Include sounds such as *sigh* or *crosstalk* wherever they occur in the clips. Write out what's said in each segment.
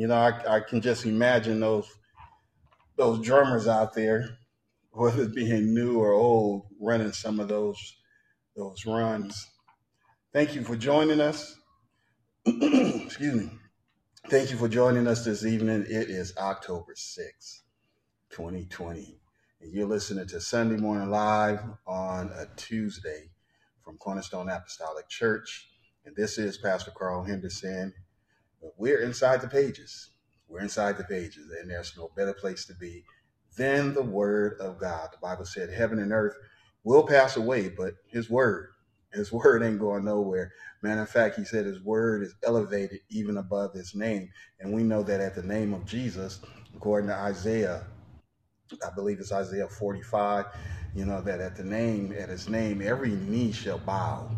You know, I, I can just imagine those those drummers out there, whether it being new or old, running some of those those runs. Thank you for joining us. *clears throat* Excuse me. Thank you for joining us this evening. It is October 6th, 2020. And you're listening to Sunday Morning Live on a Tuesday from Cornerstone Apostolic Church. And this is Pastor Carl Henderson. We're inside the pages. We're inside the pages, and there's no better place to be than the Word of God. The Bible said, Heaven and earth will pass away, but His Word, His *laughs* Word ain't going nowhere. Matter of fact, He said His Word is elevated even above His name. And we know that at the name of Jesus, according to Isaiah, I believe it's Isaiah 45, you know, that at the name, at His name, every knee shall bow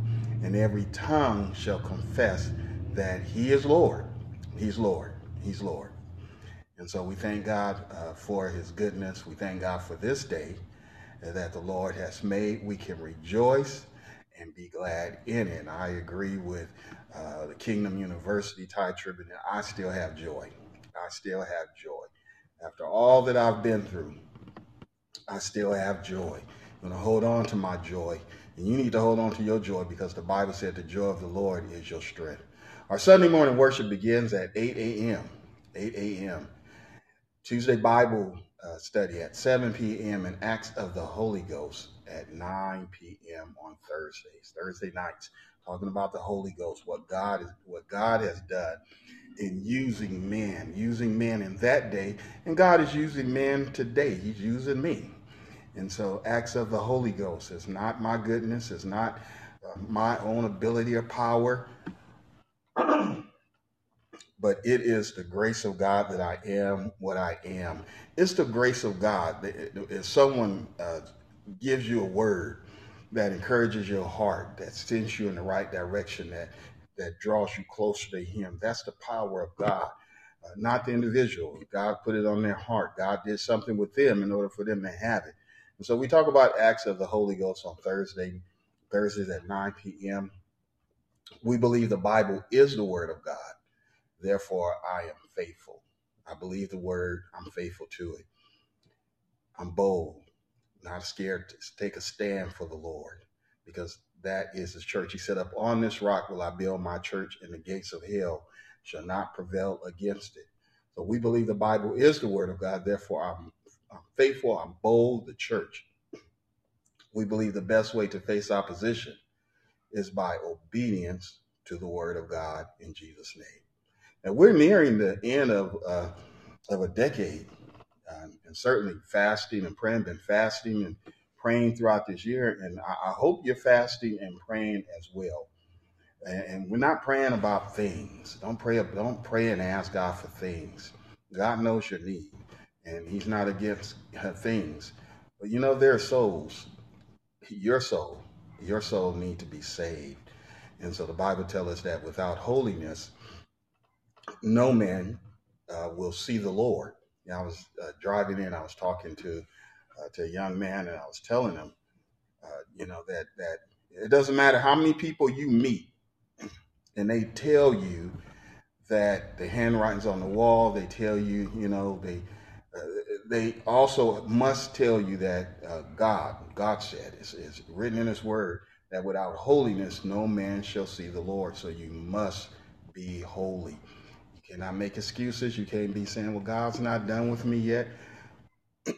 and every tongue shall confess that He is Lord. He's Lord. He's Lord. And so we thank God uh, for his goodness. We thank God for this day that the Lord has made. We can rejoice and be glad in it. And I agree with uh, the Kingdom University Tye Tribbett. I still have joy. I still have joy. After all that I've been through, I still have joy. I'm going to hold on to my joy. And you need to hold on to your joy because the Bible said the joy of the Lord is your strength. Our Sunday morning worship begins at 8 a.m. 8 a.m. Tuesday Bible uh, study at 7 p.m. and Acts of the Holy Ghost at 9 p.m. on Thursdays, Thursday nights, talking about the Holy Ghost, what God is, what God has done in using men, using men in that day, and God is using men today. He's using me, and so Acts of the Holy Ghost is not my goodness, is not uh, my own ability or power *clears throat* but it is the grace of God that I am what I am. It's the grace of God if someone uh, gives you a word that encourages your heart, that sends you in the right direction, that that draws you closer to Him. That's the power of God, uh, not the individual. God put it on their heart. God did something with them in order for them to have it. And so we talk about acts of the Holy Ghost on Thursday, Thursdays at 9 p.m. We believe the Bible is the Word of God. Therefore, I am faithful. I believe the Word. I'm faithful to it. I'm bold, not scared to take a stand for the Lord because that is His church. He said, Up on this rock will I build my church, and the gates of hell shall not prevail against it. So we believe the Bible is the Word of God. Therefore, I'm, I'm faithful. I'm bold, the church. We believe the best way to face opposition is by obedience to the word of God in Jesus' name. And we're nearing the end of uh, of a decade, um, and certainly fasting and praying. Been fasting and praying throughout this year, and I, I hope you're fasting and praying as well. And, and, we're not praying about things. Don't pray. Don't pray and ask God for things. God knows your need, and He's not against things. But you know, there are souls. Your soul, your soul need to be saved. And so the Bible tells us that without holiness, no man uh, will see the Lord. Know, I was uh, driving in, I was talking to uh, to a young man, and I was telling him, uh, you know, that that it doesn't matter how many people you meet, and they tell you that the handwriting's on the wall. They tell you, you know, they uh, they also must tell you that uh, God, God said, is, is written in His Word that without holiness no man shall see the Lord. So you must be holy. You cannot make excuses. You can't be saying, well, God's not done with me yet.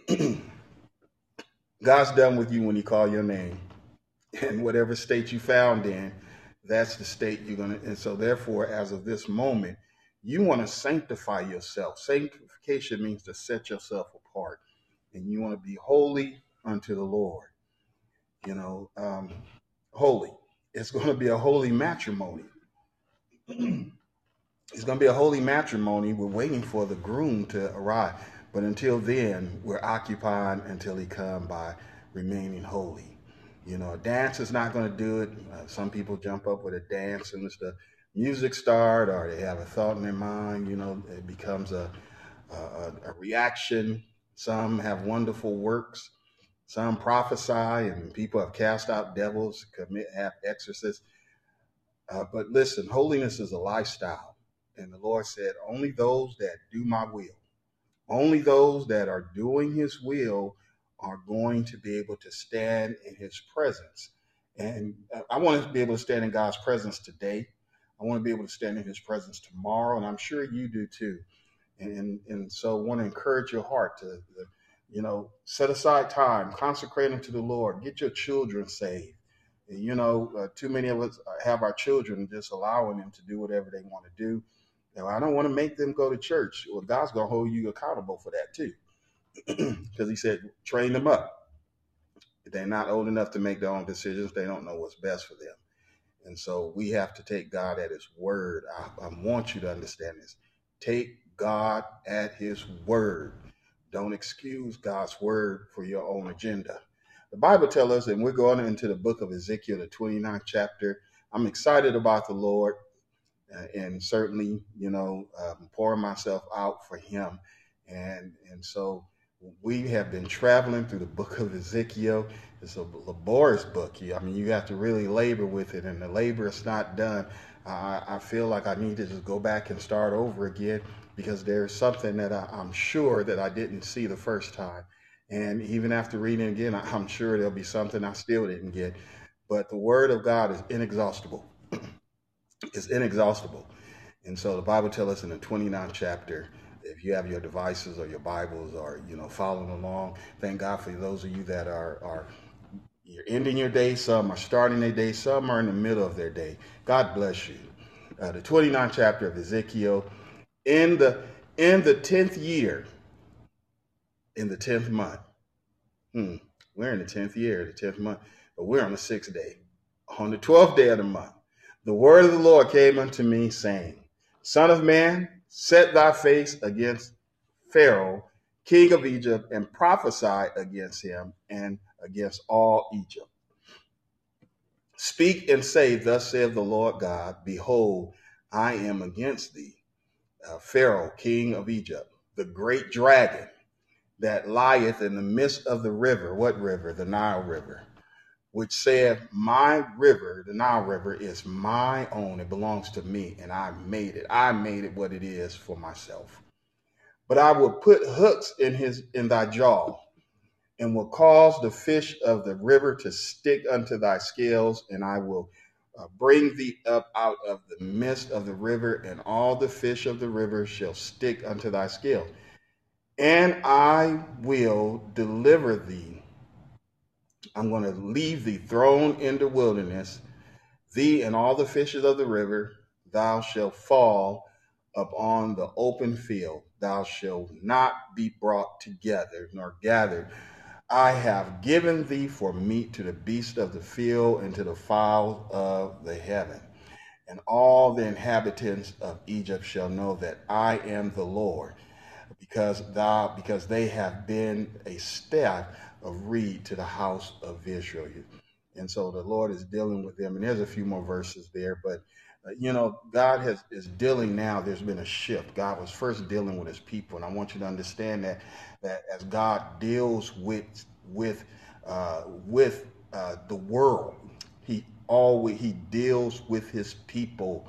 *clears throat* God's done with you when He call your name. *laughs* And whatever state you found in, that's the state you're going to. And so, therefore, as of this moment, you want to sanctify yourself. Sanctification means to set yourself apart. And you want to be holy unto the Lord. You know, um, holy. It's going to be a holy matrimony. *clears throat* it's going to be a holy matrimony. We're waiting for the groom to arrive. But until then, we're occupied until he come by remaining holy. You know, a dance is not going to do it. Uh, some people jump up with a dance and it's the music start or they have a thought in their mind. You know, it becomes a, a, a reaction. Some have wonderful works some prophesy, and people have cast out devils, commit have exorcists. Uh, but listen, holiness is a lifestyle. And the Lord said, Only those that do my will, only those that are doing his will are going to be able to stand in his presence. And uh, I want to be able to stand in God's presence today. I want to be able to stand in his presence tomorrow, and I'm sure you do too. And and so want to encourage your heart to, you know, set aside time, consecrate them to the Lord, get your children saved. You know, uh, too many of us have our children just allowing them to do whatever they want to do. Now, I don't want to make them go to church. Well, God's going to hold you accountable for that too. *clears throat* Because He said, train them up. They're not old enough to make their own decisions. They don't know what's best for them. And so we have to take God at His word. I, I want you to understand this. Take God at His word. Don't excuse God's word for your own agenda. The Bible tells us, and we're going into the book of Ezekiel, the 29th chapter. I'm excited about the Lord uh, and certainly, you know, um, pouring myself out for Him. And, and so we have been traveling through the book of Ezekiel. It's a laborious book. I mean, you have to really labor with it, and the labor is not done. I, I feel like I need to just go back and start over again because there's something that I, am sure that I didn't see the first time. And even after reading again, I, I'm sure there'll be something I still didn't get. But the Word of God is inexhaustible. *clears throat* it's inexhaustible. And so the Bible tells us in the 29th chapter, if you have your devices or your Bibles or, you know, following along, thank God for those of you that are, are you're ending your day, some are starting their day, some are in the middle of their day. God bless you. Uh, the 29th chapter of Ezekiel, in the in the 10th year in the 10th month hmm, we're in the 10th year the 10th month but we're on the sixth day on the 12th day of the month the word of the lord came unto me saying son of man set thy face against pharaoh king of egypt and prophesy against him and against all egypt speak and say thus saith the lord god behold i am against thee uh, Pharaoh, king of Egypt, the great dragon that lieth in the midst of the river. What river? The Nile River, which saith, My river, the Nile River, is my own. It belongs to me, and I made it. I made it what it is for myself. But I will put hooks in his in thy jaw, and will cause the fish of the river to stick unto thy scales, and I will uh, bring thee up out of the midst of the river, and all the fish of the river shall stick unto thy scale. And I will deliver thee. I'm going to leave thee thrown in the wilderness, thee and all the fishes of the river. Thou shalt fall upon the open field. Thou shalt not be brought together nor gathered I have given thee for meat to the beast of the field and to the fowls of the heaven. And all the inhabitants of Egypt shall know that I am the Lord, because thou because they have been a staff of reed to the house of Israel. And so the Lord is dealing with them. And there's a few more verses there, but uh, you know, God has is dealing now. There's been a shift. God was first dealing with His people, and I want you to understand that that as God deals with with uh, with uh, the world, He always He deals with His people,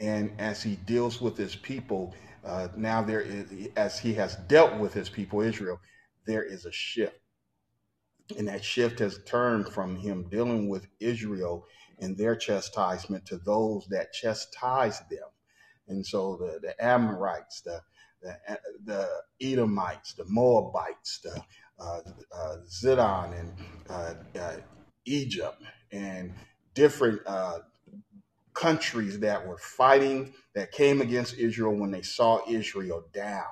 and as He deals with His people, uh, now there is as He has dealt with His people Israel, there is a shift, and that shift has turned from Him dealing with Israel and their chastisement to those that chastise them, and so the the Amorites, the the, the Edomites, the Moabites, the uh, uh, Zidon and uh, uh, Egypt and different uh, countries that were fighting that came against Israel when they saw Israel down.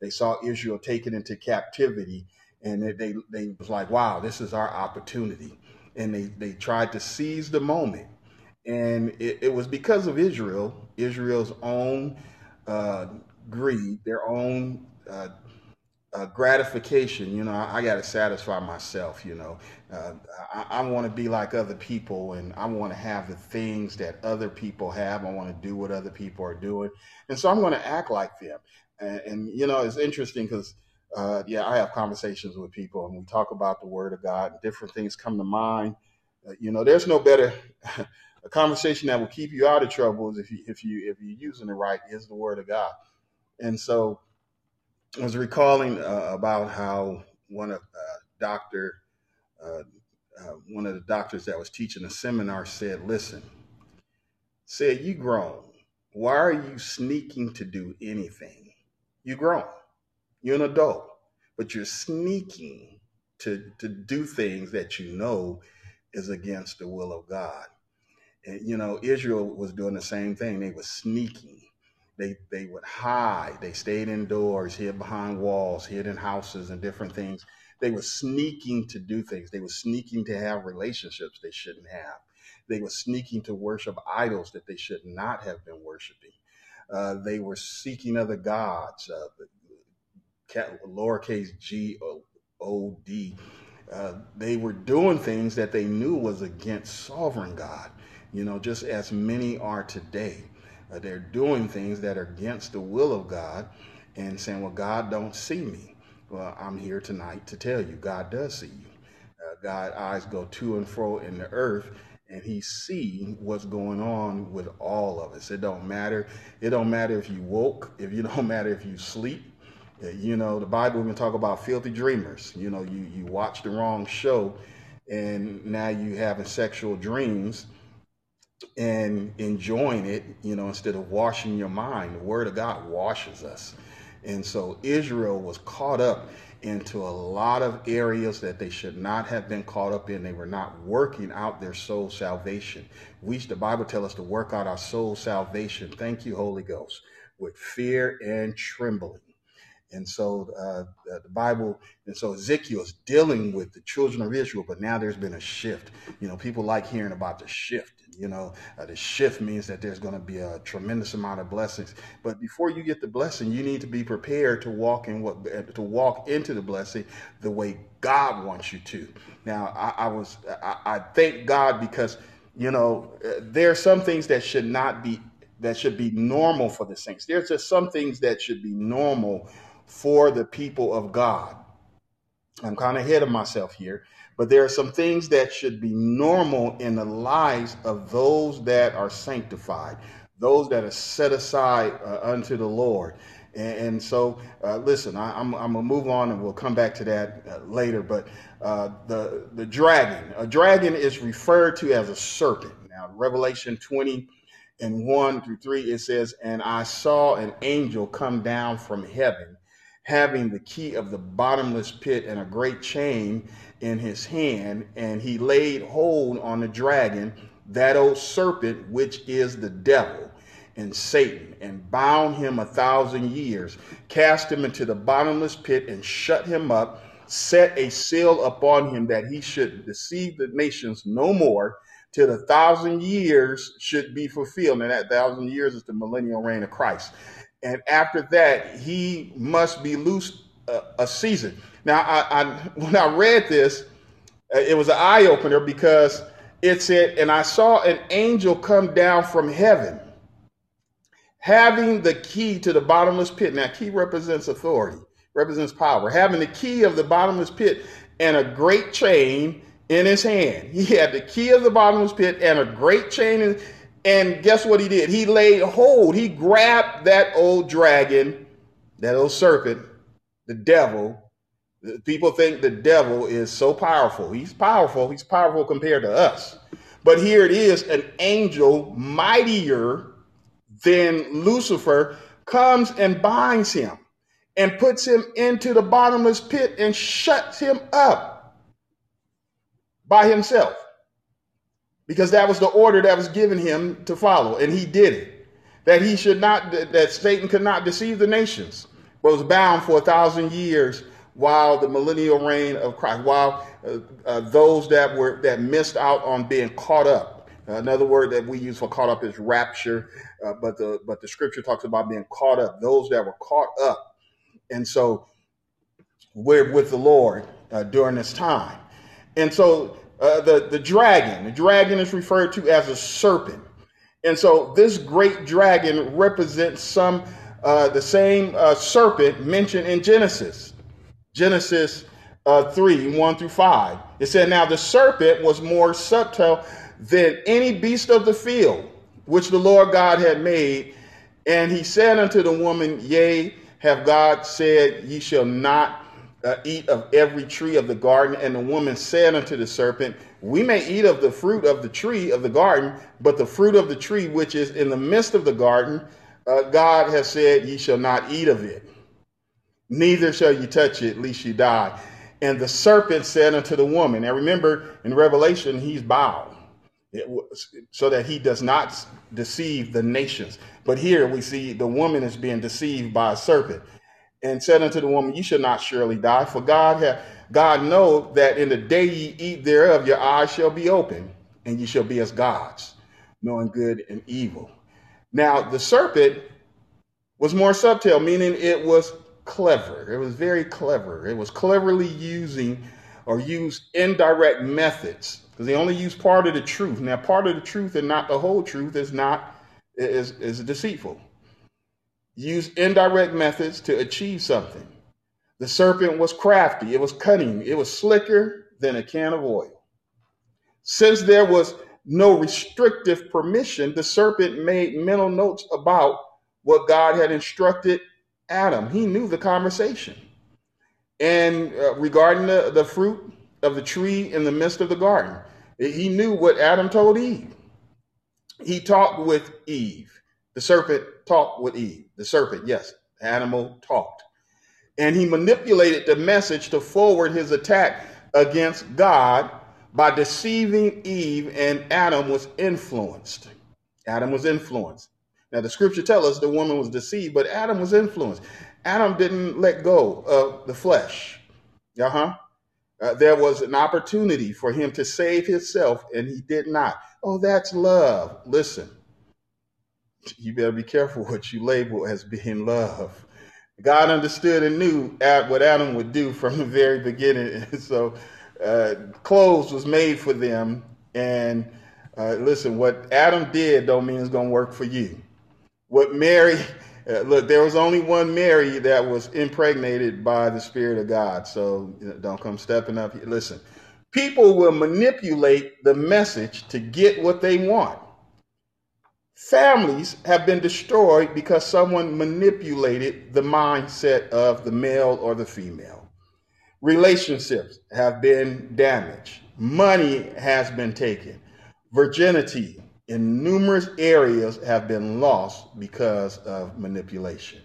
They saw Israel taken into captivity, and they, they, they was like, "Wow, this is our opportunity." And they, they tried to seize the moment, and it, it was because of Israel, Israel's own uh, greed, their own uh, uh, gratification. You know, I, I got to satisfy myself. You know, uh, I, I want to be like other people, and I want to have the things that other people have. I want to do what other people are doing, and so I'm going to act like them. And, and you know, it's interesting because. Uh, yeah, I have conversations with people and we talk about the Word of God, and different things come to mind Uh, you know, there's no better *laughs* a conversation that will keep you out of trouble is if you if you if you're using it right is the word of God. And so I was recalling uh, about how one of uh, Doctor uh, uh, one of the doctors that was teaching a seminar said, "Listen, said you grown. Why are you sneaking to do anything? You grown. You're an adult, but you're sneaking to to do things that you know is against the will of God." And, you know, Israel was doing the same thing. They were sneaking. They they would hide. They stayed indoors, hid behind walls, hid in houses and different things they were sneaking to do things. They were sneaking to have relationships they shouldn't have. They were sneaking to worship idols that they should not have been worshiping. Uh, they were seeking other gods, uh, lowercase g o d. Uh, they were doing things that they knew was against sovereign God. You know, just as many are today. They're doing things that are against the will of God and saying, well, God don't see me. Well, I'm here tonight to tell you God does see you. Uh, God's eyes go to and fro in the earth, and He see what's going on with all of us. It don't matter. It don't matter if you woke. If you *laughs* don't matter if you sleep. Uh, you know, the Bible even talk about filthy dreamers. You know, you you watch the wrong show, and now you having sexual dreams and enjoying it. You know, instead of washing your mind. The Word of God washes us. And so Israel was caught up into a lot of areas that they should not have been caught up in. They were not working out their soul salvation. We, the Bible tells us to work out our soul salvation. Thank you, Holy Ghost, with fear and trembling. And so uh, the Bible, and so Ezekiel is dealing with the children of Israel, but now there's been a shift. You know, people like hearing about the shift. You know, uh, the shift means that there's going to be a tremendous amount of blessings. But before you get the blessing, you need to be prepared to walk in what to walk into the blessing the way God wants you to. Now, I, I was I, I thank God because you know uh, there are some things that should not be that should be normal for the saints. There's just some things that should be normal for the people of God. I'm kind of ahead of myself here, but there are some things that should be normal in the lives of those that are sanctified, those that are set aside uh, unto the Lord. And, and so, uh, listen, I, am going to move on and we'll come back to that uh, later. But uh, the, the dragon, a dragon is referred to as a serpent. Now, Revelation 20 and 1 through 3, it says, And I saw an angel come down from heaven having the key of the bottomless pit and a great chain in his hand, and he laid hold on the dragon, that old serpent, which is the devil and Satan, and bound him a thousand years, cast him into the bottomless pit, and shut him up, set a seal upon him that he should deceive the nations no more. Till the thousand years should be fulfilled. And that thousand years is the millennial reign of Christ and after that he must be loosed a, a season. Now, I, I, when I read this, uh, it was an eye opener because it said, "And I saw an angel come down from heaven, having the key to the bottomless pit." Now, key represents authority, represents power. Having the key of the bottomless pit and a great chain in his hand. He had the key of the bottomless pit and a great chain in, and guess what he did? He laid hold, he grabbed that old dragon, that old serpent, the devil. People think the devil is so powerful. He's powerful, he's powerful compared to us. But here it is an angel mightier than Lucifer comes and binds him and puts him into the bottomless pit and shuts him up by himself because that was the order that was given him to follow, and he did it. That he should not, that Satan could not deceive the nations, but was bound for a thousand years while the millennial reign of Christ, while uh, uh, those that were that missed out on being caught up. Uh, another word that we use for caught up is rapture, uh, but the but the scripture talks about being caught up. Those that were caught up, and so we're with the Lord uh, during this time, and so uh, the, the dragon. The dragon is referred to as a serpent. And so this great dragon represents some the same serpent mentioned in Genesis. Genesis uh, 3, 1 through 5. It said, Now the serpent was more subtle than any beast of the field, which the Lord God had made. And he said unto the woman, Yea, have God said, Ye shall not uh, eat of every tree of the garden? And the woman said unto the serpent, We may eat of the fruit of the tree of the garden, but the fruit of the tree which is in the midst of the garden, uh, God has said, Ye shall not eat of it, neither shall you touch it, lest you die. And the serpent said unto the woman, and remember in Revelation, he's bound so that he does not deceive the nations. But here we see the woman is being deceived by a serpent and said unto the woman, You shall not surely die, for God hath God know that in the day ye eat thereof, your eyes shall be open, and ye shall be as gods, knowing good and evil. Now the serpent was more subtle, meaning it was clever. It was very clever. It was cleverly using or used indirect methods because they only use part of the truth. Now, part of the truth and not the whole truth is not is is deceitful. Use indirect methods to achieve something. The serpent was crafty. It was cunning. It was slicker than a can of oil. Since there was no restrictive permission, the serpent made mental notes about what God had instructed Adam. He knew the conversation. And uh, regarding the, the fruit of the tree in the midst of the garden, he knew what Adam told Eve. He talked with Eve. The serpent talked with Eve. The serpent, yes, animal talked. And he manipulated the message to forward his attack against God by deceiving Eve, and Adam was influenced. Adam was influenced. Now, the scripture tells us the woman was deceived, but Adam was influenced. Adam didn't let go of the flesh. Uh huh. Uh, there was an opportunity for him to save himself, and he did not. Oh, that's love. Listen, you better be careful *laughs* what you label as being love. God understood and knew what Adam would do from the very beginning. *laughs* so, uh, clothes was made for them, and uh, listen, what Adam did don't mean it's going to work for you what Mary, *laughs* uh, look, there was only one Mary that was impregnated by the Spirit of God. So don't come stepping up. Listen, people will manipulate the message to get what they want. Families have been destroyed because someone manipulated the mindset of the male or the female. Relationships have been damaged. Money has been taken. Virginity in numerous areas have been lost because of manipulation.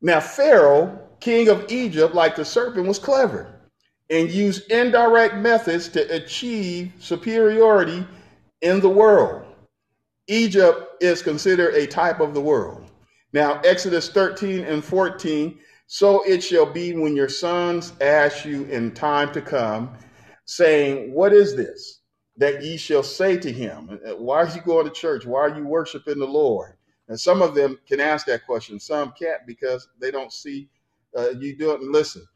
Now, Pharaoh, king of Egypt, like the serpent, was clever and used indirect methods to achieve superiority in the world. Egypt is considered a type of the world. Now, Exodus 13 and 14 so it shall be when your sons ask you in time to come, saying, What is this? That ye shall say to him, uh, Why are you going to church? Why are you worshiping the Lord? And some of them can ask that question. Some can't because they don't see uh, you do it and listen.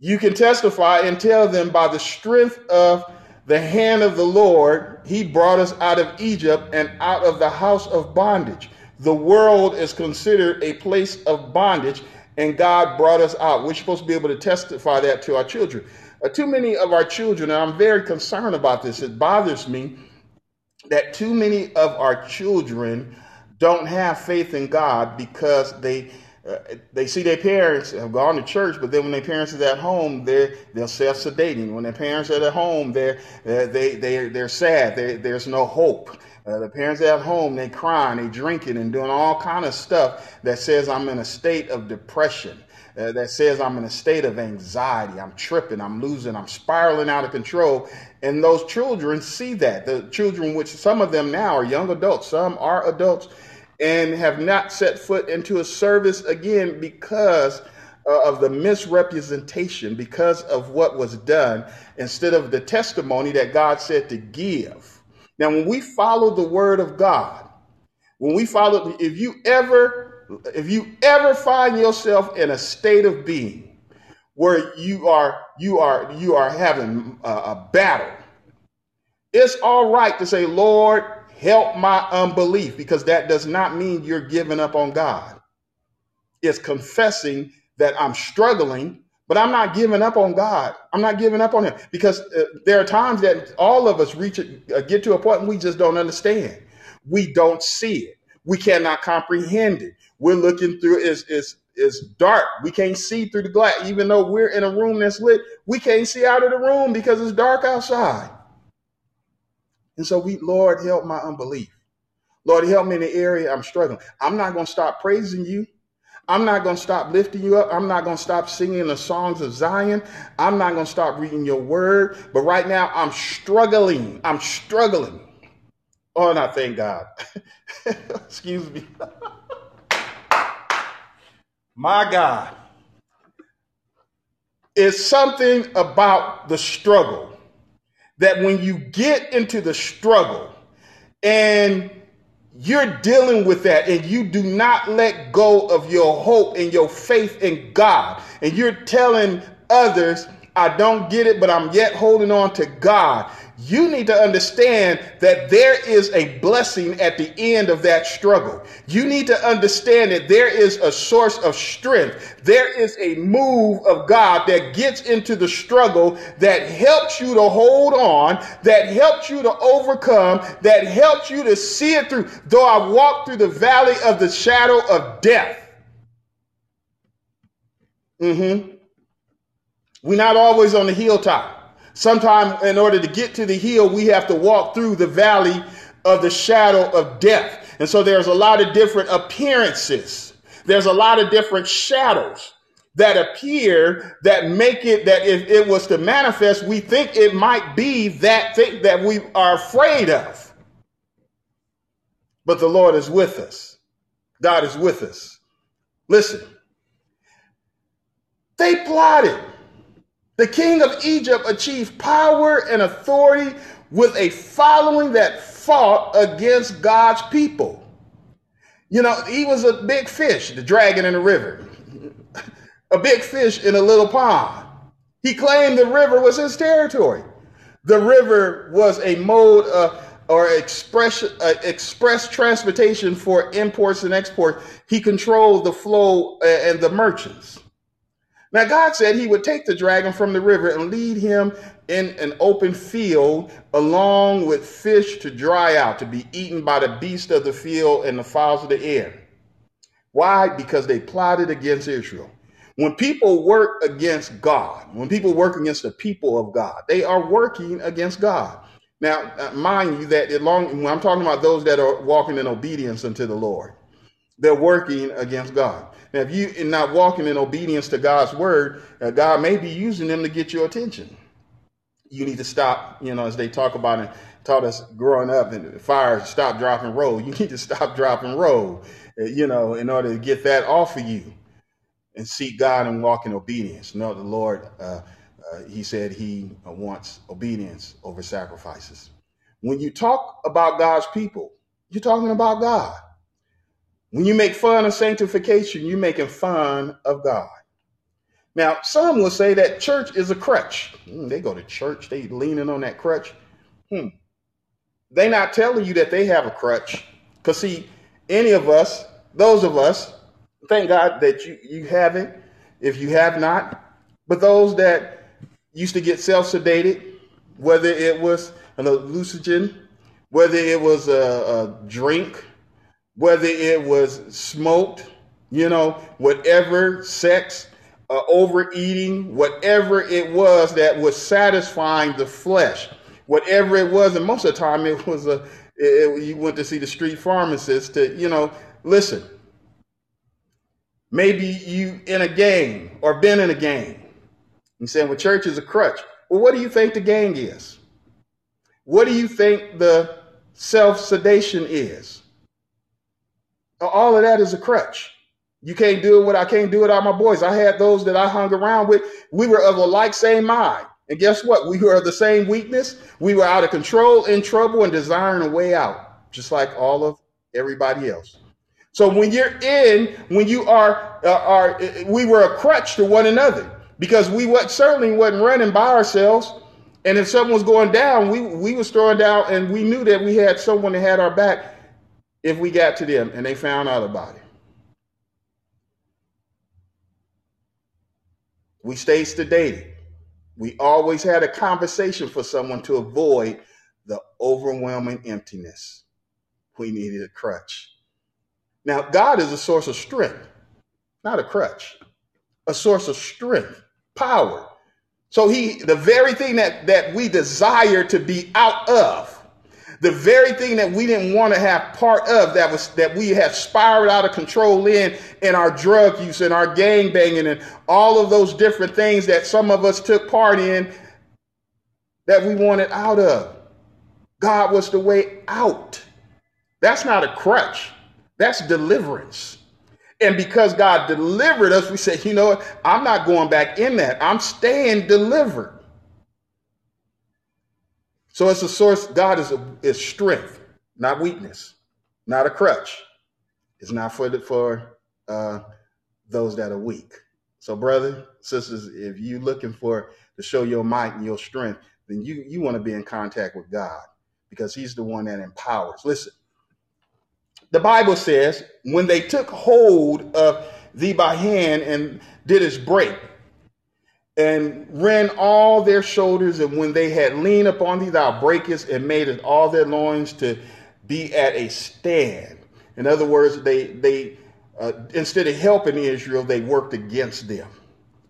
You can testify and tell them by the strength of the hand of the Lord, he brought us out of Egypt and out of the house of bondage. The world is considered a place of bondage, and God brought us out. We're supposed to be able to testify that to our children. Uh, too many of our children, and I'm very concerned about this, it bothers me that too many of our children don't have faith in God because they uh, they see their parents have gone to church, but then when their parents are at home, they're they're self sedating. When their parents are at home, they're they they they're sad. They, there's no hope. Uh, the parents at home, they crying, they drinking, and doing all kind of stuff that says I'm in a state of depression uh, that says I'm in a state of anxiety, I'm tripping, I'm losing, I'm spiraling out of control. And those children see that. The children, which some of them now are young adults, some are adults, and have not set foot into a service again because uh, of the misrepresentation, because of what was done, instead of the testimony that God said to give. Now, when we follow the word of God, when we follow, if you ever if you ever find yourself in a state of being where you are you are you are having a, a battle it's all right to say lord help my unbelief because that does not mean you're giving up on god it's confessing that i'm struggling But I'm not giving up on God. I'm not giving up on Him because uh, there are times that all of us reach uh, get to a point and we just don't understand. We don't see it. We cannot comprehend it. We're looking through it's it's it's dark. We can't see through the glass. Even though we're in a room that's lit, we can't see out of the room because it's dark outside. And so we, Lord, help my unbelief. Lord, help me in the area I'm struggling. I'm not going to stop praising you. I'm not going to stop lifting you up. I'm not going to stop singing the songs of Zion. I'm not going to stop reading your word. But right now, I'm struggling. I'm struggling. Oh, and I thank God. *laughs* Excuse me. *laughs* My God. It's something about the struggle that when you get into the struggle and you're dealing with that and you do not let go of your hope and your faith in God, and you're telling others, I don't get it, but I'm yet holding on to God you need to understand that there is a blessing at the end of that struggle. You need to understand that there is a source of strength. There is a move of God that gets into the struggle that helps you to hold on, that helps you to overcome, that helps you to see it through. Though I walk through the valley of the shadow of death. Mm-hmm. We're not always on the hilltop. Sometimes, in order to get to the hill, we have to walk through the valley of the shadow of death. And so there's a lot of different appearances. There's a lot of different shadows that appear that make it that if it was to manifest, we think it might be that thing that we are afraid of. But the Lord is with us. God is with us. Listen, they plotted the king of Egypt achieved power and authority with a following that fought against God's people. You know, he was a big fish, the dragon in the river, *laughs* a big fish in a little pond. He claimed the river was his territory. The river was a mode uh, or express, uh, express transportation for imports and exports. He controlled the flow uh, and the merchants. Now, God said he would take the dragon from the river and lead him in an open field along with fish to dry out, to be eaten by the beast of the field and the fowls of the air. Why? Because they plotted against Israel. When people work against God, when people work against the people of God, they are working against God. Now, uh, mind you that when I'm talking about those that are walking in obedience unto the Lord, they're working against God. Now, if you are not walking in obedience to God's word, uh, God may be using them to get your attention. You need to stop, you know, as they talk about and taught us growing up and fire, stop, drop, and roll. *laughs* You need to stop, drop, and roll, uh, you know, in order to get that off of you and seek God and walk in obedience. No, the Lord, uh, uh, he said he wants obedience over sacrifices. When you talk about God's people, you're talking about God. When you make fun of sanctification, you're making fun of God. Now, some will say that church is a crutch. Mm, they go to church, they leaning on that crutch. Hmm. They not telling you that they have a crutch. Because see, any of us, those of us, thank God that you, you have it, if you have not. But those that used to get self-sedated, whether it was an hallucinogen, whether it was a, a drink, whether it was smoked, you know, whatever sex, uh, overeating, whatever it was that was satisfying the flesh, whatever it was, and most of the time it was a it, you went to see the street pharmacist to you know listen. Maybe you in a gang or been in a gang. You saying, well, church is a crutch. Well, what do you think the gang is? What do you think the self sedation is? All of that is a crutch. You can't do it what I can't do it all my boys. I had those that I hung around with. We were of a like same mind. And guess what? We were of the same weakness. We were out of control, in trouble, and desiring a way out, just like all of everybody else. So when you're in, when you are, uh, are we were a crutch to one another because we what certainly wasn't running by ourselves. And if something was going down, we we was throwing down, and we knew that we had someone that had our back if we got to them and they found out about it. We stayed sedated. We always had a conversation for someone to avoid the overwhelming emptiness. We needed a crutch. Now, God is a source of strength, not a crutch, a source of strength, power. So he, the very thing that, that we desire to be out of, the very thing that we didn't want to have part of that was that we had spiraled out of control in in our drug use and our gang banging and all of those different things that some of us took part in that we wanted out of. God was the way out. That's not a crutch. That's deliverance. And because God delivered us, we said, you know what? I'm not going back in that. I'm staying delivered. So it's a source, God is, a, is strength, not weakness, not a crutch. It's not for the, for uh, those that are weak. So, brother, sisters, if you're looking for to show your might and your strength, then you you want to be in contact with God because He's the one that empowers. Listen, the Bible says when they took hold of thee by hand and did his break, and ran all their shoulders, and when they had leaned upon thee, thou breakest and made it all their loins to be at a stand. In other words, they they uh, instead of helping Israel, they worked against them.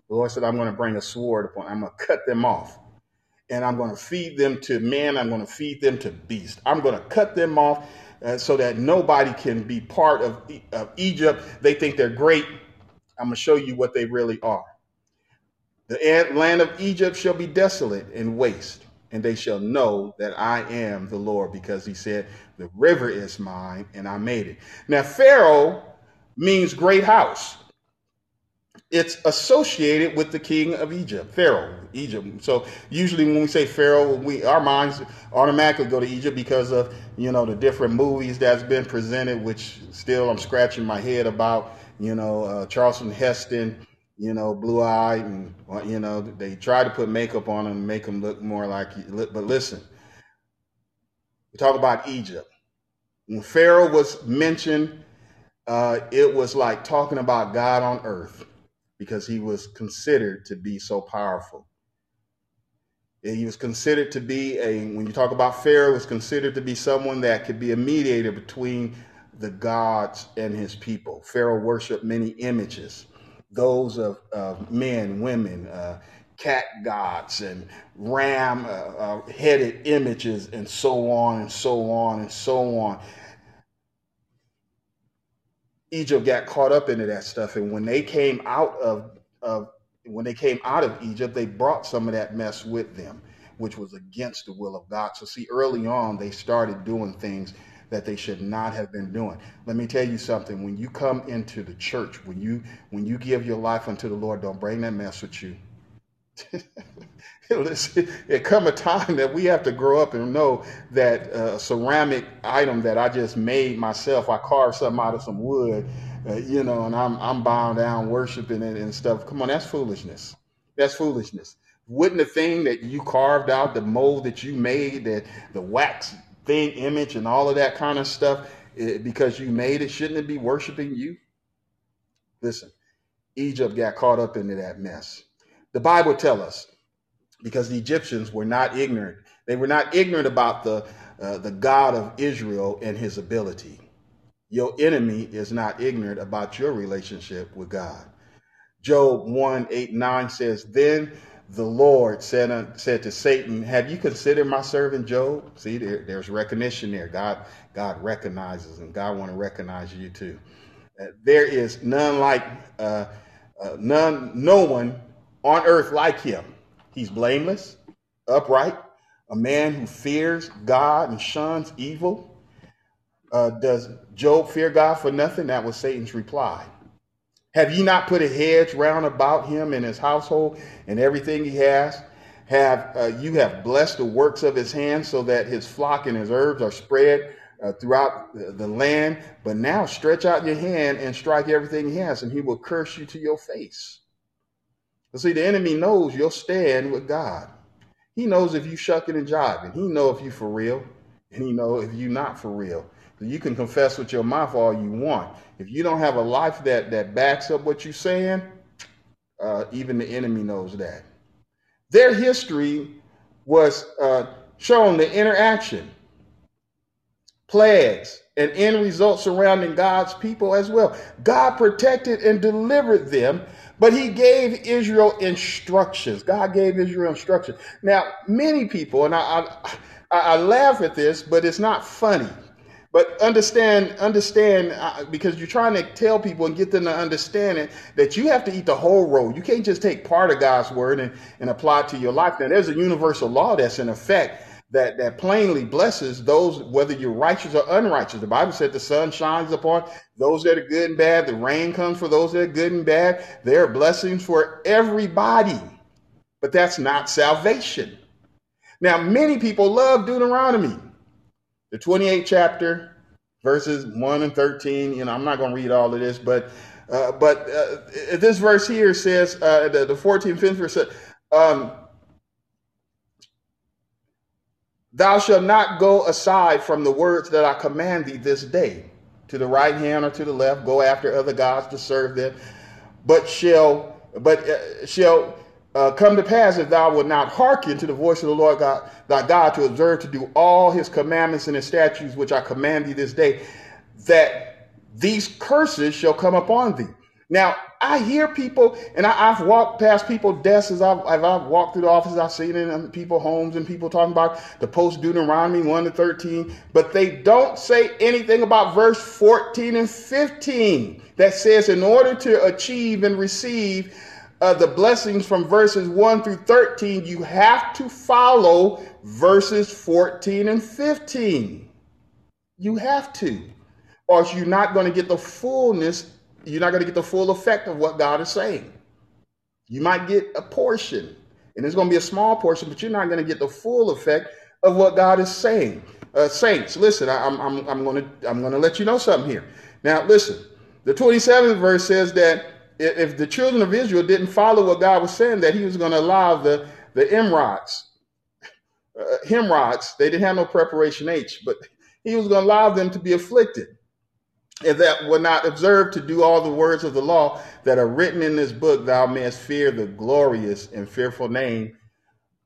The Lord said, "I'm going to bring a sword upon. I'm going to cut them off, and I'm going to feed them to men. I'm going to feed them to beasts. I'm going to cut them off." Uh, so that nobody can be part of, of Egypt. They think they're great. I'm going to show you what they really are. The land of Egypt shall be desolate and waste, and they shall know that I am the Lord, because he said, The river is mine, and I made it. Now, Pharaoh means great house. It's associated with the king of Egypt, Pharaoh, Egypt. So usually when we say Pharaoh, we our minds automatically go to Egypt because of you know the different movies that's been presented, which still I'm scratching my head about. You know, uh, Charlton Heston, you know, blue eyed, and you know they try to put makeup on them, make them look more like. But listen, we talk about Egypt. When Pharaoh was mentioned, uh, it was like talking about God on earth because he was considered to be so powerful. He was considered to be a, when you talk about Pharaoh, was considered to be someone that could be a mediator between the gods and his people. Pharaoh worshiped many images those of, of men, women, uh, cat gods, and ram uh, uh, headed images, and so on and so on and so on. Egypt got caught up into that stuff, and when they came out of, of when they came out of Egypt, they brought some of that mess with them, which was against the will of God. So see, early on, they started doing things that they should not have been doing. Let me tell you something. When you come into the church, when you when you give your life unto the Lord, don't bring that mess with you. *laughs* Listen, it come a time that we have to grow up and know that a ceramic item that I just made myself, I carved something out of some wood, uh, you know, and I'm I'm bowing down worshiping it and stuff. Come on, that's foolishness. That's foolishness. Wouldn't the thing that you carved out, the mold that you made, that the wax thing, image, and all of that kind of stuff, it, because you made it, shouldn't it be worshiping you? Listen, Egypt got caught up into that mess. The Bible tells us because the Egyptians were not ignorant. They were not ignorant about the uh, the God of Israel and his ability. Your enemy is not ignorant about your relationship with God. Job 1 8 9 says, Then the Lord said, uh, said to Satan, Have you considered my servant Job? See, there, there's recognition there. God, God recognizes, and God want to recognize you too. Uh, there is none like, uh, uh, none, no one on earth like him. He's blameless, upright, a man who fears God and shuns evil. Uh, does Job fear God for nothing? That was Satan's reply. Have ye not put a hedge round about him and his household and everything he has? Have uh, you have blessed the works of his hands so that his flock and his herbs are spread uh, throughout the, land? But now stretch out your hand and strike everything he has, and he will curse you to your face. See, the enemy knows you'll stand with God. He knows if you shucking and jiving. He know if you for real, and he know if you not for real. You can confess with your mouth all you want. If you don't have a life that that backs up what you're saying, Uh, even the enemy knows that. Their history was uh, shown the interaction, plagues, and end results surrounding God's people as well. God protected and delivered them, but he gave Israel instructions. God gave Israel instructions. Now, many people, and I, I, I laugh at this, but it's not funny. But understand, understand, uh, because you're trying to tell people and get them to understand it, that you have to eat the whole roll. You can't just take part of God's word and, and apply it to your life. Now, there's a universal law that's in effect that, that plainly blesses those, whether you're righteous or unrighteous. The Bible said the sun shines upon those that are good and bad. The rain comes for those that are good and bad. There are blessings for everybody, but that's not salvation. Now, many people love Deuteronomy the 28th chapter, verses 1 and 13. You know, I'm not going to read all of this, but uh, but uh, this verse here says, uh, the, the 14th, 15th verse says, um, Thou shalt not go aside from the words that I command thee this day, to the right hand or to the left, go after other gods to serve them, but shall but uh, shall uh, come to pass if thou wilt not hearken to the voice of the Lord God, thy God to observe to do all his commandments and his statutes which I command thee this day, that these curses shall come upon thee. Now, I hear people, and I, have walked past people desks as I've, as I've, walked through the office, I've seen it in people's homes and people talking about the post Deuteronomy 1 to 13, but they don't say anything about verse 14 and 15 that says, in order to achieve and receive uh, the blessings from verses 1 through 13, you have to follow verses 14 and 15. You have to, or you're not going to get the fullness, you're not going to get the full effect of what God is saying. You might get a portion, and it's going to be a small portion, but you're not going to get the full effect of what God is saying. Uh, saints, listen, I, I'm, I'm, I'm going to I'm going to let you know something here. Now, listen, the 27th verse says that if the children of Israel didn't follow what God was saying, that He was going to allow the the Emrods, uh, Hemrods, they didn't have no preparation H, but He was going to allow them to be afflicted, and that were not observed to do all the words of the law that are written in this book. Thou mayest fear the glorious and fearful name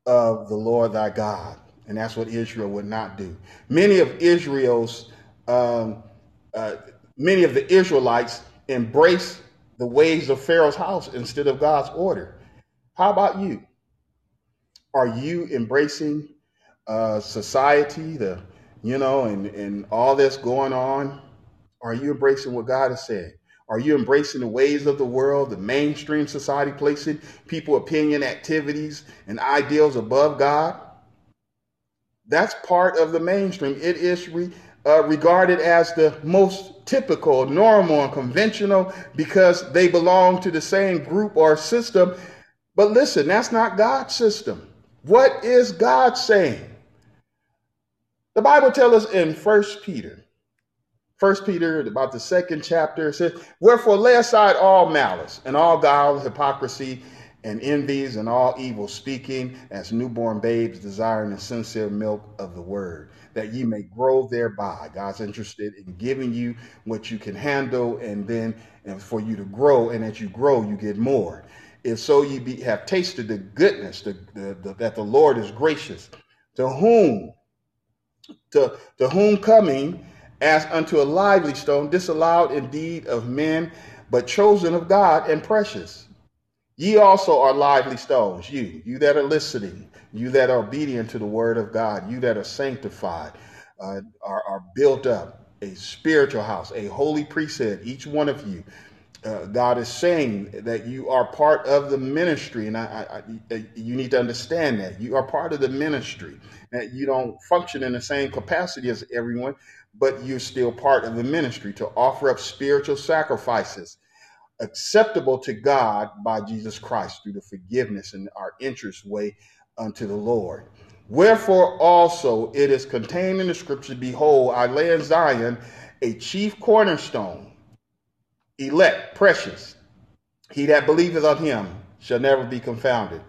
of the Lord thy God, and that's what Israel would not do. Many of Israel's, um, uh, many of the Israelites embrace the ways of Pharaoh's house instead of God's order. How about you? Are you embracing uh, society, the you know, and and all that's going on? Are you embracing what God has said? Are you embracing the ways of the world, the mainstream society, placing people opinion, activities, and ideals above God? That's part of the mainstream. It is re, uh, regarded as the most typical, normal, and conventional because they belong to the same group or system. But listen, that's not God's system. What is God saying? The Bible tells us in First Peter, First Peter, about the second chapter, it says, Wherefore lay aside all malice and all guile, hypocrisy, and envies and all evil speaking as newborn babes desiring the sincere milk of the word that ye may grow thereby. God's interested in giving you what you can handle and then and for you to grow and as you grow you get more. If so ye be, have tasted the goodness the, the, the, that the lord is gracious to whom to, to whom coming as unto a lively stone disallowed indeed of men but chosen of god and precious Ye also are lively stones, you, you that are listening, you that are obedient to the word of God, you that are sanctified, uh, are, are built up, a spiritual house, a holy priesthood, each one of you. Uh, God is saying that you are part of the ministry, and I, I, I, you need to understand that you are part of the ministry. That you don't function in the same capacity as everyone, but you're still part of the ministry to offer up spiritual sacrifices acceptable to God by Jesus Christ through the forgiveness and our interest way unto the Lord. Wherefore also it is contained in the scripture, Behold, I lay in Zion a chief cornerstone, elect, precious. He that believeth on him shall never be confounded.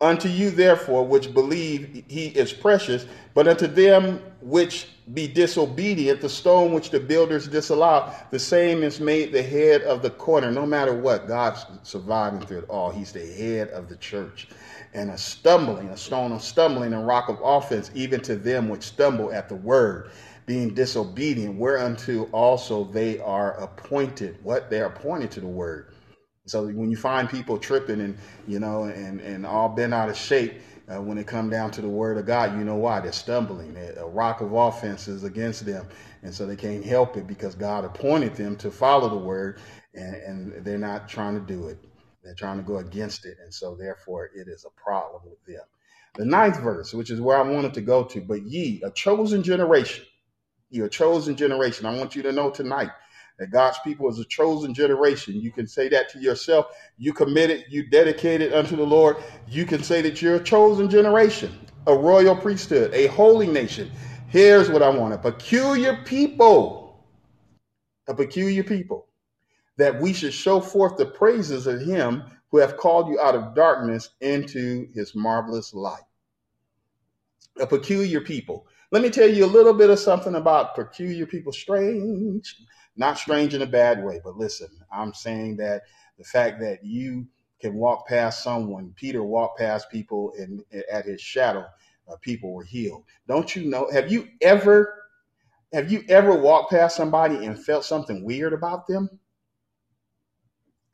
Unto you, therefore, which believe he is precious, but unto them which be disobedient, the stone which the builders disallow, the same is made the head of the corner. No matter what, God's surviving through it all. He's the head of the church. And a stumbling, a stone of stumbling, and rock of offense, even to them which stumble at the word, being disobedient, whereunto also they are appointed. What? They are appointed to the word. So when you find people tripping and, you know, and, and all bent out of shape, uh, when it come down to the word of God, you know why they're stumbling. A rock of offense is against them, and so they can't help it because God appointed them to follow the word, and, and they're not trying to do it. They're trying to go against it, and so therefore it is a problem with them. The ninth verse, which is where I wanted to go to, but ye, a chosen generation, you're a chosen generation. I want you to know tonight that God's people is a chosen generation. You can say that to yourself. You committed, you dedicated unto the Lord. You can say that you're a chosen generation, a royal priesthood, a holy nation. Here's what I want a peculiar people, a peculiar people, that we should show forth the praises of him who have called you out of darkness into his marvelous light. A peculiar people. Let me tell you a little bit of something about peculiar people. Strange not strange in a bad way, but listen, I'm saying that the fact that you can walk past someone, Peter walked past people and at his shadow, uh, people were healed. Don't you know? Have you ever, have you ever walked past somebody and felt something weird about them?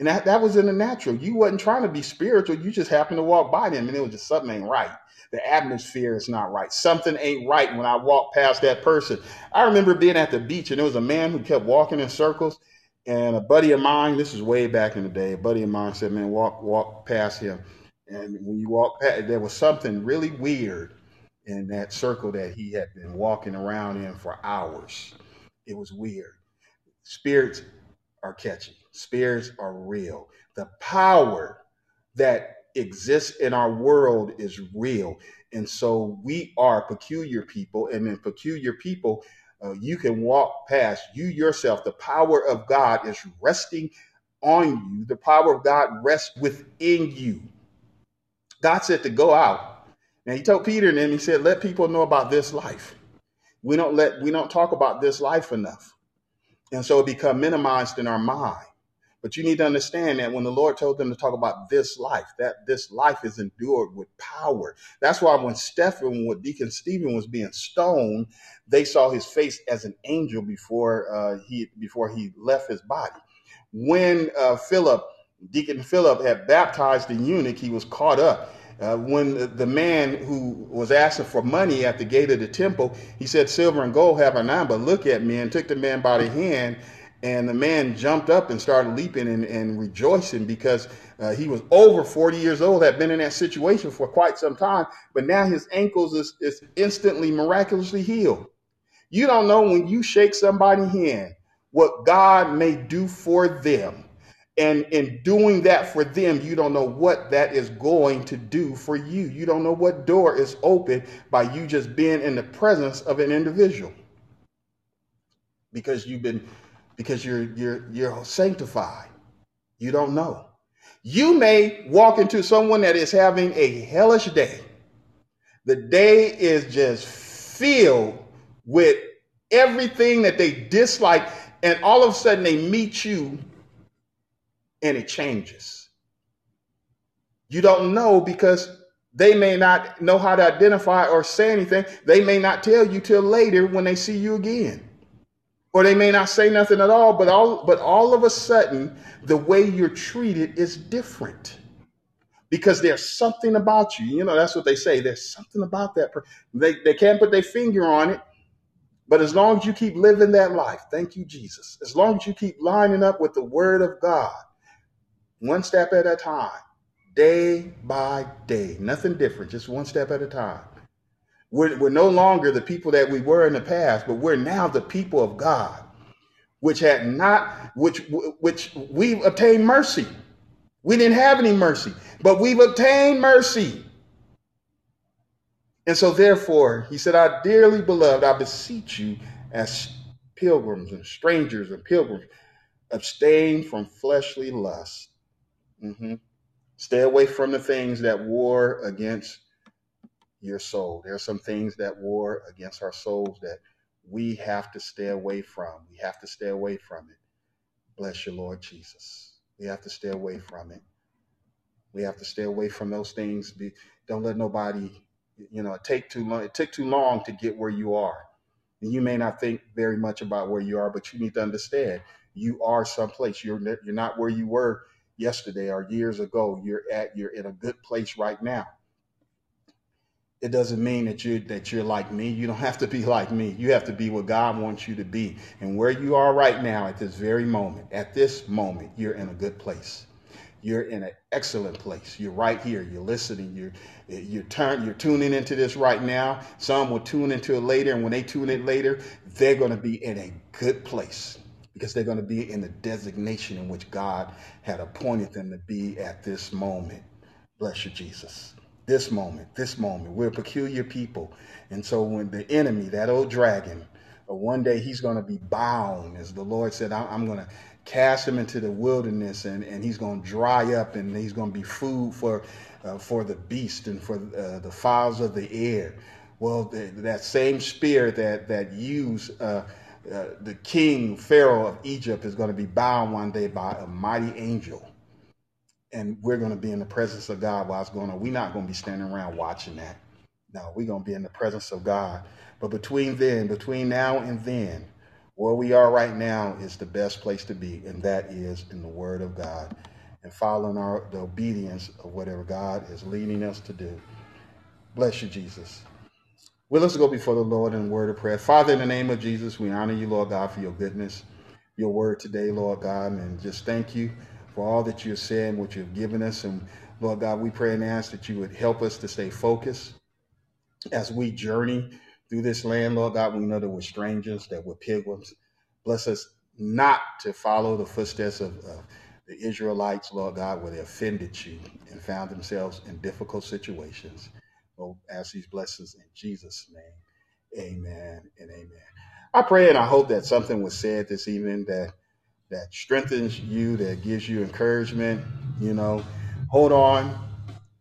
And that, that was in the natural. You wasn't trying to be spiritual. You just happened to walk by them and it was just something ain't right the atmosphere is not right. Something ain't right when I walk past that person. I remember being at the beach and there was a man who kept walking in circles. And a buddy of mine, this is way back in the day, a buddy of mine said, Man, walk, walk past him. And when you walk past, there was something really weird in that circle that he had been walking around in for hours. It was weird. Spirits are catchy, spirits are real. The power that exists in our world is real. And so we are peculiar people. And in peculiar people, uh, you can walk past you yourself. The power of God is resting on you. The power of God rests within you. God said to go out. Now he told Peter and then he said, let people know about this life. We don't let we don't talk about this life enough. And so it become minimized in our mind. But you need to understand that when the Lord told them to talk about this life, that this life is endured with power. That's why when Stephen, when Deacon Stephen was being stoned, they saw his face as an angel before uh, he before he left his body. When uh, Philip, Deacon Philip, had baptized the eunuch, he was caught up. Uh, when the man who was asking for money at the gate of the temple, he said, Silver and gold have I none, but look at me, and took the man by the hand and the man jumped up and started leaping and, and rejoicing because uh, he was over 40 years old, had been in that situation for quite some time, but now his ankles is, is instantly miraculously healed. You don't know when you shake somebody's hand what God may do for them. And in doing that for them, you don't know what that is going to do for you. You don't know what door is open by you just being in the presence of an individual because you've been because you're you're you're sanctified. You don't know. You may walk into someone that is having a hellish day. The day is just filled with everything that they dislike, and all of a sudden they meet you and it changes. You don't know because they may not know how to identify or say anything. They may not tell you till later when they see you again or they may not say nothing at all but all but all of a sudden the way you're treated is different. Because there's something about you. You know that's what they say. There's something about that they, they can't put their finger on it but as long as you keep living that life thank you jesus as long as you keep lining up with the word of god one step at a time day by day nothing different just one step at a time we're, we're no longer the people that we were in the past, but we're now the people of God, which had not, which which we've obtained mercy. We didn't have any mercy, but we've obtained mercy. And so, therefore, he said, I dearly beloved, I beseech you as pilgrims and strangers and pilgrims, abstain from fleshly lust. Mm-hmm. Stay away from the things that war against your soul. There are some things that war against our souls that we have to stay away from. We have to stay away from it. Bless you, Lord Jesus. We have to stay away from it. We have to stay away from those things. Be, don't let nobody, you know, take too long. It took too long to get where you are. And you may not think very much about where you are, but you need to understand you are someplace. You're you're not where you were yesterday or years ago. You're at you're in a good place right now it doesn't mean that you that you're like me. You don't have to be like me. You have to be what God wants you to be. And where you are right now at this very moment, at this moment, you're in a good place. You're in an excellent place. You're right here. You're listening. You're you're turn you're tuning into this right now. Some will tune into it later, and when they tune in later, they're going to be in a good place because they're going to be in the designation in which God had appointed them to be at this moment. Bless you, Jesus this moment, this moment. We're peculiar people. And so when the enemy, that old dragon, uh, one day he's going to be bound, as the Lord said, I'm going to cast him into the wilderness and, and he's going to dry up and he's going to be food for, uh, for the beast and for uh, the fowls of the air. Well, the, that same spirit that, that used uh, uh, the king, Pharaoh of Egypt, is going to be bound one day by a mighty angel and we're going to be in the presence of God while it's going on. We're not going to be standing around watching that. No, we're going to be in the presence of God. But between then, between now and then, where we are right now is the best place to be, and that is in the Word of God and following our the obedience of whatever God is leading us to do. Bless you, Jesus. Well, let's go before the Lord in word of prayer. Father, in the name of Jesus, we honor you, Lord God, for your goodness, your word today, Lord God, and just thank you for all that you're saying, what you've given us. And Lord God, we pray and ask that you would help us to stay focused as we journey through this land. Lord God, we know that we're strangers, that we're pilgrims. Bless us not to follow the footsteps of, of the Israelites, Lord God, where they offended you and found themselves in difficult situations. We'll ask these blessings in Jesus' name. Amen and amen. I pray and I hope that something was said this evening that that strengthens you, that gives you encouragement. You know, hold on.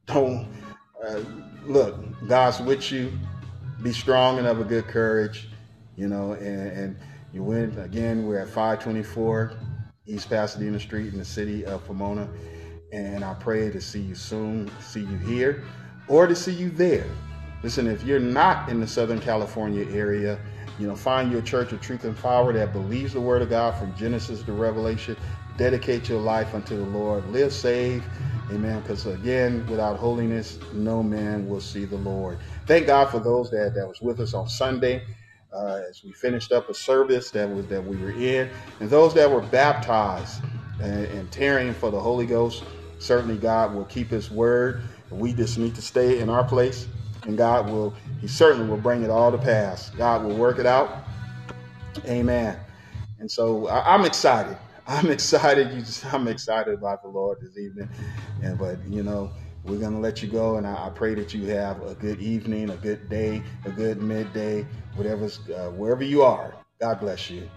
Don't uh, look. God's with you. Be strong and of a good courage. You know, and, and you win again. We're at 524 East Pasadena Street in the city of Pomona, and I pray to see you soon. See you here, or to see you there. Listen, if you're not in the Southern California area you know, find your church of truth and power that believes the word of God from Genesis to Revelation. Dedicate your life unto the Lord. Live saved. Amen. Because again, without holiness, no man will see the Lord. Thank God for those that, that was with us on Sunday. Uh, as we finished up a service that was that we were in, and those that were baptized and, and tearing for the Holy Ghost, certainly God will keep His word. We just need to stay in our place and God will, He certainly will bring it all to pass. God will work it out. Amen. And so I, am excited. I'm *laughs* excited. You just, I'm excited about the Lord this evening. And but you know, we're gonna let you go, and I, I pray that you have a good evening, a good day, a good midday, whatever's uh, wherever you are. God bless you.